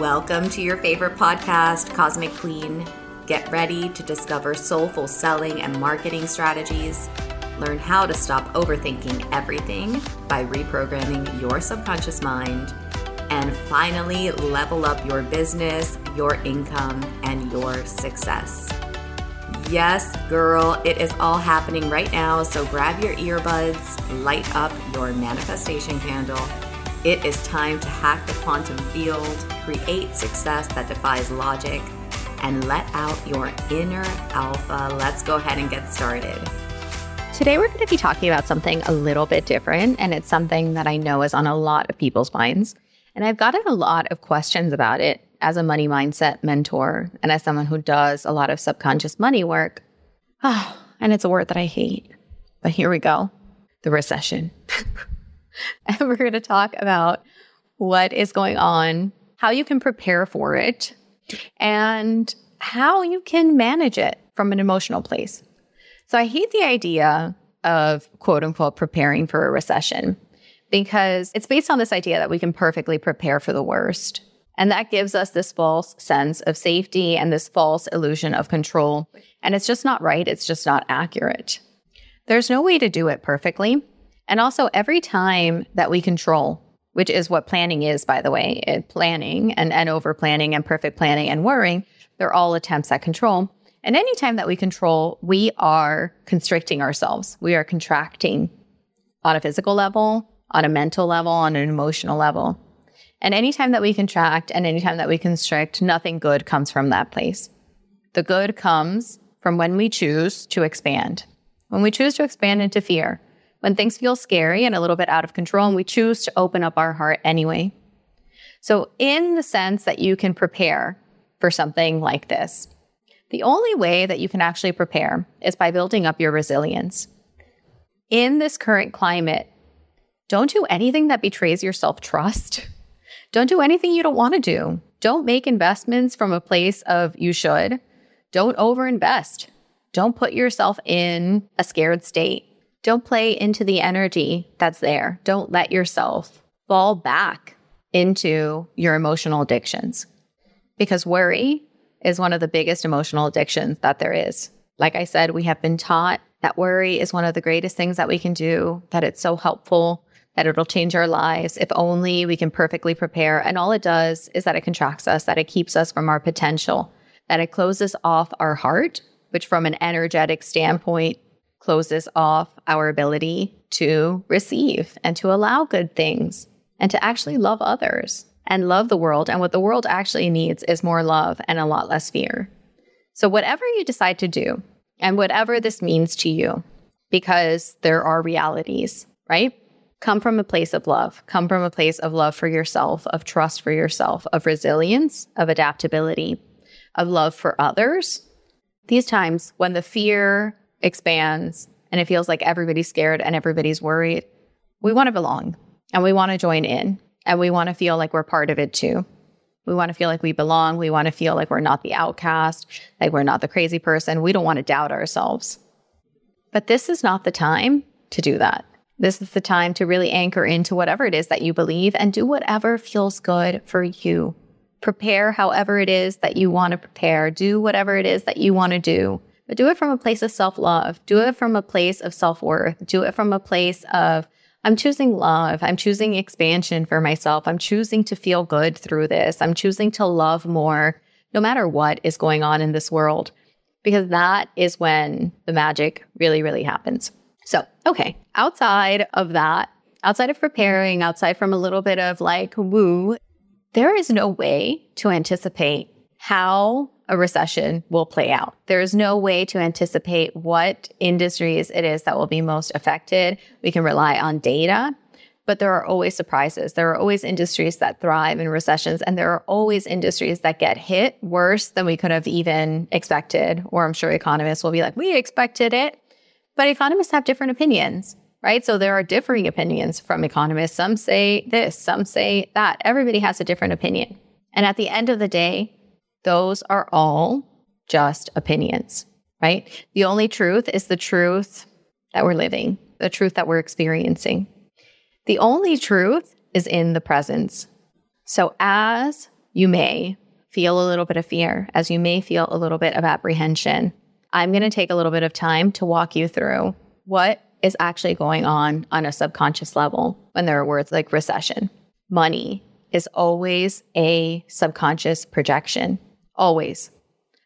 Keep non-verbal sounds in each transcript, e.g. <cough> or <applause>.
Welcome to your favorite podcast, Cosmic Queen. Get ready to discover soulful selling and marketing strategies. Learn how to stop overthinking everything by reprogramming your subconscious mind. And finally, level up your business, your income, and your success. Yes, girl, it is all happening right now. So grab your earbuds, light up your manifestation candle. It is time to hack the quantum field, create success that defies logic, and let out your inner alpha. Let's go ahead and get started. Today, we're going to be talking about something a little bit different, and it's something that I know is on a lot of people's minds. And I've gotten a lot of questions about it as a money mindset mentor and as someone who does a lot of subconscious money work. Oh, <sighs> and it's a word that I hate. But here we go the recession. <laughs> <laughs> and we're going to talk about what is going on, how you can prepare for it, and how you can manage it from an emotional place. So I hate the idea of quote unquote preparing for a recession because it's based on this idea that we can perfectly prepare for the worst. And that gives us this false sense of safety and this false illusion of control. And it's just not right. It's just not accurate. There's no way to do it perfectly. And also, every time that we control, which is what planning is, by the way, it, planning and, and over planning and perfect planning and worrying, they're all attempts at control. And anytime that we control, we are constricting ourselves. We are contracting on a physical level, on a mental level, on an emotional level. And anytime that we contract and anytime that we constrict, nothing good comes from that place. The good comes from when we choose to expand. When we choose to expand into fear, when things feel scary and a little bit out of control, and we choose to open up our heart anyway. So, in the sense that you can prepare for something like this, the only way that you can actually prepare is by building up your resilience. In this current climate, don't do anything that betrays your self trust. <laughs> Don't do anything you don't want to do. Don't make investments from a place of you should. Don't overinvest. Don't put yourself in a scared state. Don't play into the energy that's there. Don't let yourself fall back into your emotional addictions because worry is one of the biggest emotional addictions that there is. Like I said, we have been taught that worry is one of the greatest things that we can do, that it's so helpful, that it'll change our lives if only we can perfectly prepare. And all it does is that it contracts us, that it keeps us from our potential, that it closes off our heart, which from an energetic standpoint closes off our ability to receive and to allow good things and to actually love others and love the world. And what the world actually needs is more love and a lot less fear. So, whatever you decide to do, and whatever this means to you, because there are realities, right? come from a place of love, come from a place of love for yourself, of trust for yourself, of resilience, of adaptability, of love for others. These times when the fear expands and it feels like everybody's scared and everybody's worried, we want to belong and we want to join in and we want to feel like we're part of it too. We want to feel like we belong. We want to feel like we're not the outcast, like we're not the crazy person. We don't want to doubt ourselves. But this is not the time to do that. This is the time to really anchor into whatever it is that you believe and do whatever feels good for you. Prepare however it is that you want to prepare. Do whatever it is that you want to do. But do it from a place of self love. Do it from a place of self worth. Do it from a place of, I'm choosing love. I'm choosing expansion for myself. I'm choosing to feel good through this. I'm choosing to love more, no matter what is going on in this world, because that is when the magic really, really happens. So, okay, outside of that, outside of preparing, outside from a little bit of like woo, there is no way to anticipate how a recession will play out. There is no way to anticipate what industries it is that will be most affected. We can rely on data, but there are always surprises. There are always industries that thrive in recessions, and there are always industries that get hit worse than we could have even expected. Or I'm sure economists will be like, we expected it. But economists have different opinions, right? So there are differing opinions from economists. Some say this, some say that. Everybody has a different opinion. And at the end of the day, those are all just opinions, right? The only truth is the truth that we're living, the truth that we're experiencing. The only truth is in the presence. So as you may feel a little bit of fear, as you may feel a little bit of apprehension, I'm going to take a little bit of time to walk you through what is actually going on on a subconscious level when there are words like recession. Money is always a subconscious projection, always.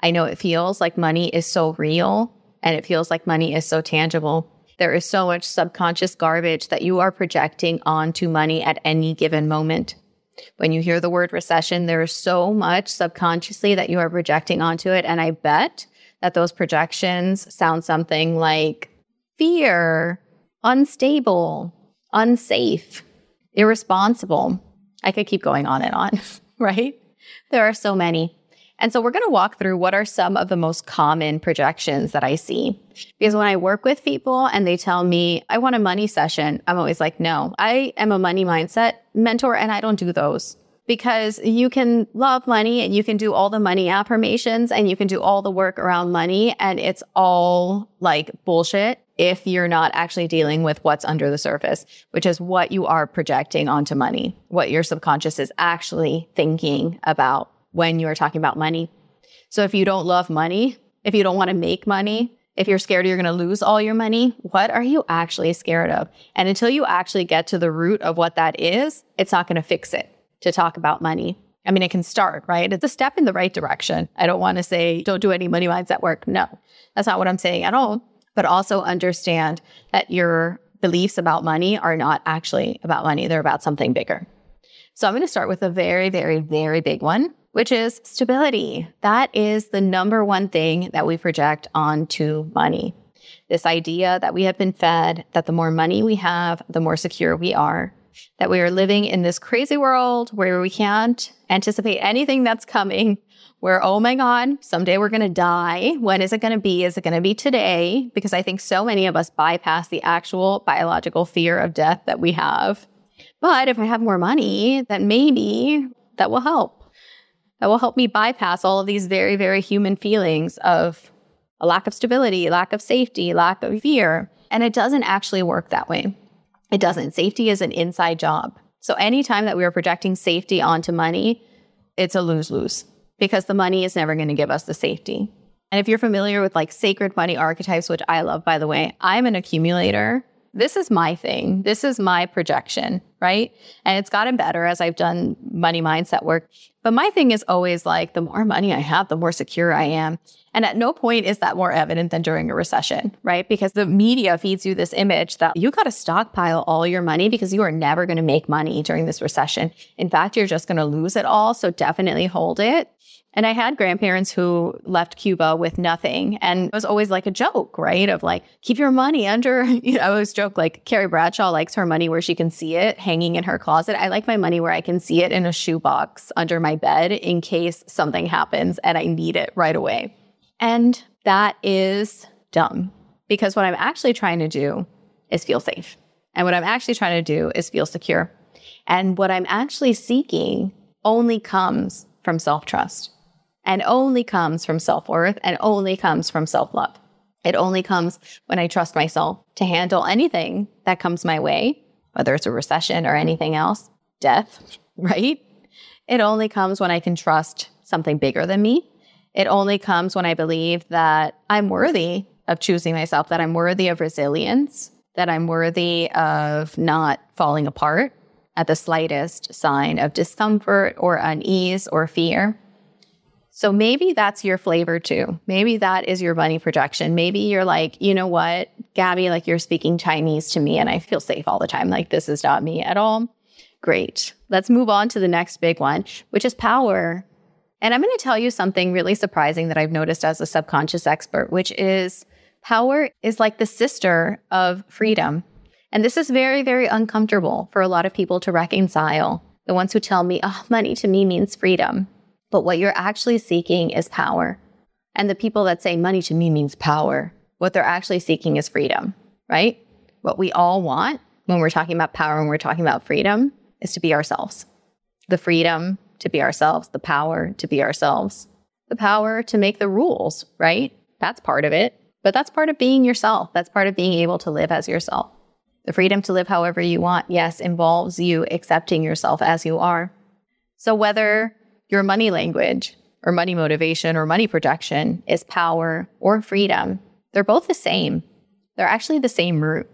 I know it feels like money is so real and it feels like money is so tangible. There is so much subconscious garbage that you are projecting onto money at any given moment. When you hear the word recession, there is so much subconsciously that you are projecting onto it. And I bet that those projections sound something like fear, unstable, unsafe, irresponsible. I could keep going on and on, <laughs> right? There are so many. And so we're going to walk through what are some of the most common projections that I see. Because when I work with people and they tell me, I want a money session, I'm always like, no, I am a money mindset mentor and I don't do those. Because you can love money and you can do all the money affirmations and you can do all the work around money and it's all like bullshit if you're not actually dealing with what's under the surface, which is what you are projecting onto money, what your subconscious is actually thinking about when you are talking about money. So if you don't love money, if you don't want to make money, if you're scared you're going to lose all your money, what are you actually scared of? And until you actually get to the root of what that is, it's not going to fix it to talk about money. I mean, it can start, right? It's a step in the right direction. I don't want to say don't do any money mindset work. No, that's not what I'm saying at all. But also understand that your beliefs about money are not actually about money, they're about something bigger. So I'm going to start with a very, very, very big one, which is stability. That is the number one thing that we project onto money. This idea that we have been fed that the more money we have, the more secure we are, that we are living in this crazy world where we can't anticipate anything that's coming, where, oh my God, someday we're going to die. When is it going to be? Is it going to be today? Because I think so many of us bypass the actual biological fear of death that we have. But if I have more money, then maybe that will help that will help me bypass all of these very, very human feelings of a lack of stability, lack of safety, lack of fear. And it doesn't actually work that way. It doesn't. Safety is an inside job. So anytime that we are projecting safety onto money, it's a lose lose because the money is never going to give us the safety. And if you're familiar with like sacred money archetypes, which I love, by the way, I'm an accumulator this is my thing. This is my projection, right? And it's gotten better as I've done money mindset work. But my thing is always like the more money I have, the more secure I am. And at no point is that more evident than during a recession, right? Because the media feeds you this image that you got to stockpile all your money because you are never going to make money during this recession. In fact, you're just going to lose it all. So definitely hold it. And I had grandparents who left Cuba with nothing. And it was always like a joke, right? Of like, keep your money under, <laughs> you know, I always joke like Carrie Bradshaw likes her money where she can see it hanging in her closet. I like my money where I can see it in a shoebox under my bed in case something happens and I need it right away. And that is dumb because what I'm actually trying to do is feel safe. And what I'm actually trying to do is feel secure. And what I'm actually seeking only comes from self trust and only comes from self worth and only comes from self love. It only comes when I trust myself to handle anything that comes my way, whether it's a recession or anything else, death, <laughs> right? It only comes when I can trust something bigger than me. It only comes when I believe that I'm worthy of choosing myself, that I'm worthy of resilience, that I'm worthy of not falling apart at the slightest sign of discomfort or unease or fear. So maybe that's your flavor too. Maybe that is your money projection. Maybe you're like, you know what, Gaby, like you're speaking Chinese to me and I feel safe all the time. Like this is not me at all. Great. Let's move on to the next big one, which is power. And I'm going to tell you something really surprising that I've noticed as a subconscious expert, which is power is like the sister of freedom. And this is very, very uncomfortable for a lot of people to reconcile. The ones who tell me, oh, money to me means freedom. But what you're actually seeking is power. And the people that say money to me means power, what they're actually seeking is freedom, right? What we all want when we're talking about power, when we're talking about freedom, is to be ourselves. The freedom to be ourselves, the power to be ourselves, the power to make the rules, right? That's part of it. But that's part of being yourself. That's part of being able to live as yourself. The freedom to live however you want, yes, involves you accepting yourself as you are. So whether your money language or money motivation or money projection is power or freedom, they're both the same. They're actually the same root.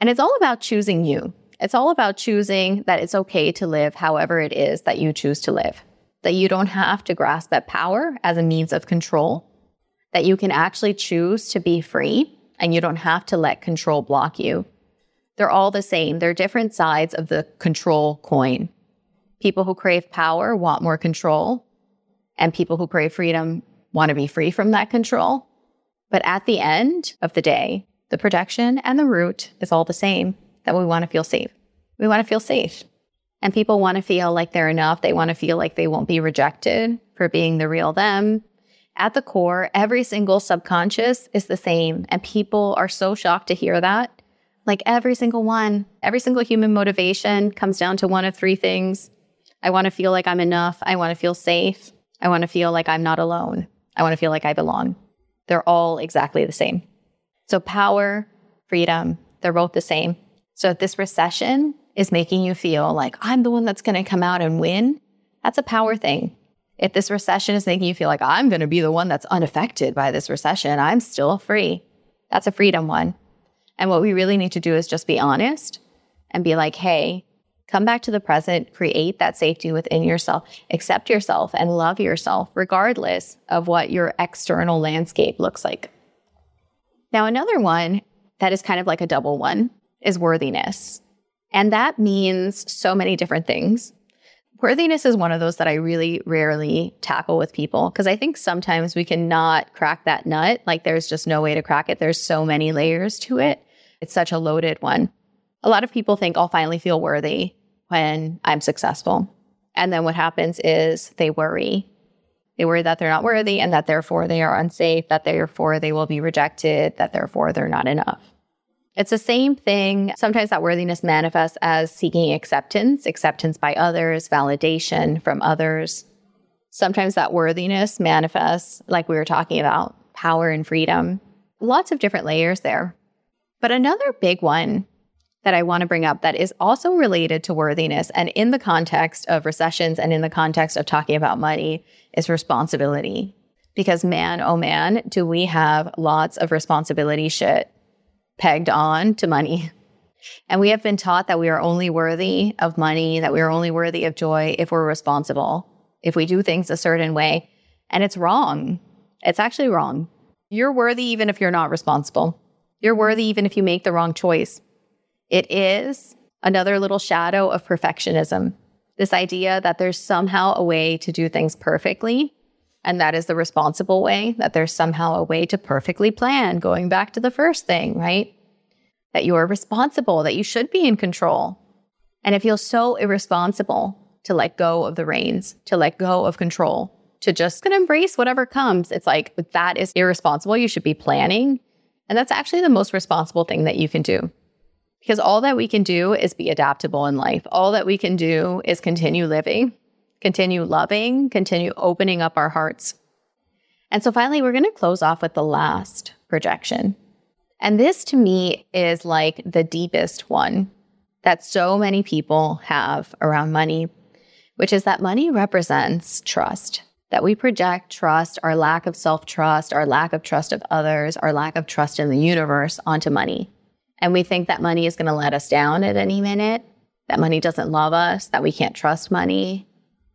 And it's all about choosing you. It's all about choosing that it's okay to live however it is that you choose to live, that you don't have to grasp at power as a means of control, that you can actually choose to be free and you don't have to let control block you. They're all the same. They're different sides of the control coin. People who crave power want more control, and people who crave freedom want to be free from that control. But at the end of the day, the projection and the root is all the same that we want to feel safe. We want to feel safe. And people want to feel like they're enough. They want to feel like they won't be rejected for being the real them. At the core, every single subconscious is the same. And people are so shocked to hear that. Like every single one, every single human motivation comes down to one of three things I want to feel like I'm enough. I want to feel safe. I want to feel like I'm not alone. I want to feel like I belong. They're all exactly the same. So, power, freedom, they're both the same. So, if this recession is making you feel like I'm the one that's going to come out and win, that's a power thing. If this recession is making you feel like I'm going to be the one that's unaffected by this recession, I'm still free, that's a freedom one. And what we really need to do is just be honest and be like, hey, Come back to the present, create that safety within yourself, accept yourself, and love yourself, regardless of what your external landscape looks like. Now, another one that is kind of like a double one is worthiness. And that means so many different things. Worthiness is one of those that I really rarely tackle with people because I think sometimes we cannot crack that nut. Like there's just no way to crack it. There's so many layers to it. It's such a loaded one. A lot of people think oh, I'll finally feel worthy when I'm successful. And then what happens is they worry. They worry that they're not worthy and that therefore they are unsafe, that therefore they will be rejected, that therefore they're not enough. It's the same thing. Sometimes that worthiness manifests as seeking acceptance, acceptance by others, validation from others. Sometimes that worthiness manifests, like we were talking about, power and freedom. Lots of different layers there. But another big one that I want to bring up that is also related to worthiness and in the context of recessions and in the context of talking about money is responsibility. Because man, oh man, do we have lots of responsibility shit pegged on to money. And we have been taught that we are only worthy of money, that we are only worthy of joy if we're responsible, if we do things a certain way. And it's wrong. It's actually wrong. You're worthy even if you're not responsible. You're worthy even if you make the wrong choice. It is another little shadow of perfectionism. This idea that there's somehow a way to do things perfectly, and that is the responsible way, that there's somehow a way to perfectly plan, going back to the first thing, right? That you are responsible, that you should be in control. And it feels so irresponsible to let go of the reins, to let go of control, to just gonna embrace whatever comes. It's like that is irresponsible. You should be planning. And that's actually the most responsible thing that you can do. Because all that we can do is be adaptable in life. All that we can do is continue living, continue loving, continue opening up our hearts. And so finally, we're going to close off with the last projection. And this to me is like the deepest one that so many people have around money, which is that money represents trust. That we project trust, our lack of self trust, our lack of trust of others, our lack of trust in the universe onto money and we think that money is going to let us down at any minute, that money doesn't love us, that we can't trust money,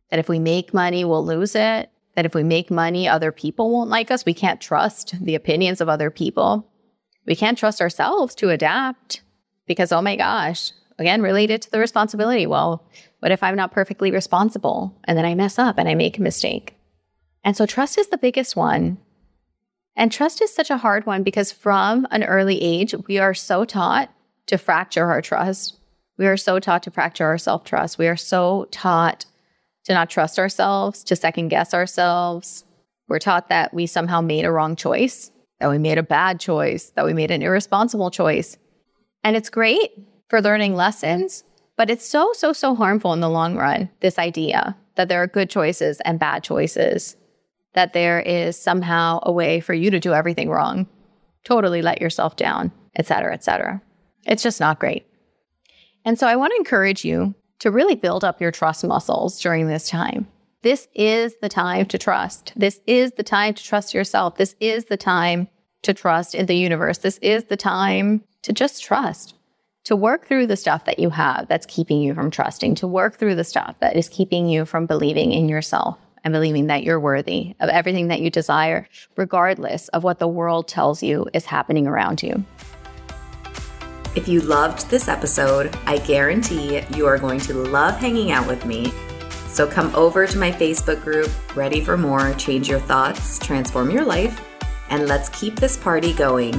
that if we make money, we'll lose it, that if we make money, other people won't like us. We can't trust the opinions of other people. We can't trust ourselves to adapt because, oh my gosh, again, related to the responsibility. Well, what if I'm not perfectly responsible and then I mess up and I make a mistake? And so trust is the biggest one. And trust is such a hard one because from an early age, we are so taught to fracture our trust. We are so taught to fracture our self trust. We are so taught to not trust ourselves, to second guess ourselves. We're taught that we somehow made a wrong choice, that we made a bad choice, that we made an irresponsible choice. And it's great for learning lessons, but it's so, so, so harmful in the long run. This idea that there are good choices and bad choices that there is somehow a way for you to do everything wrong, totally let yourself down, et cetera, et cetera. It's just not great. And so I want to encourage you to really build up your trust muscles during this time. This is the time to trust. This is the time to trust yourself. This is the time to trust in the universe. This is the time to just trust, to work through the stuff that you have that's keeping you from trusting, to work through the stuff that is keeping you from believing in yourself and believing that you're worthy of everything that you desire, regardless of what the world tells you is happening around you. If you loved this episode, I guarantee you are going to love hanging out with me. So come over to my Facebook group, Ready for More Change Your Thoughts, Transform Your Life, and let's keep this party going.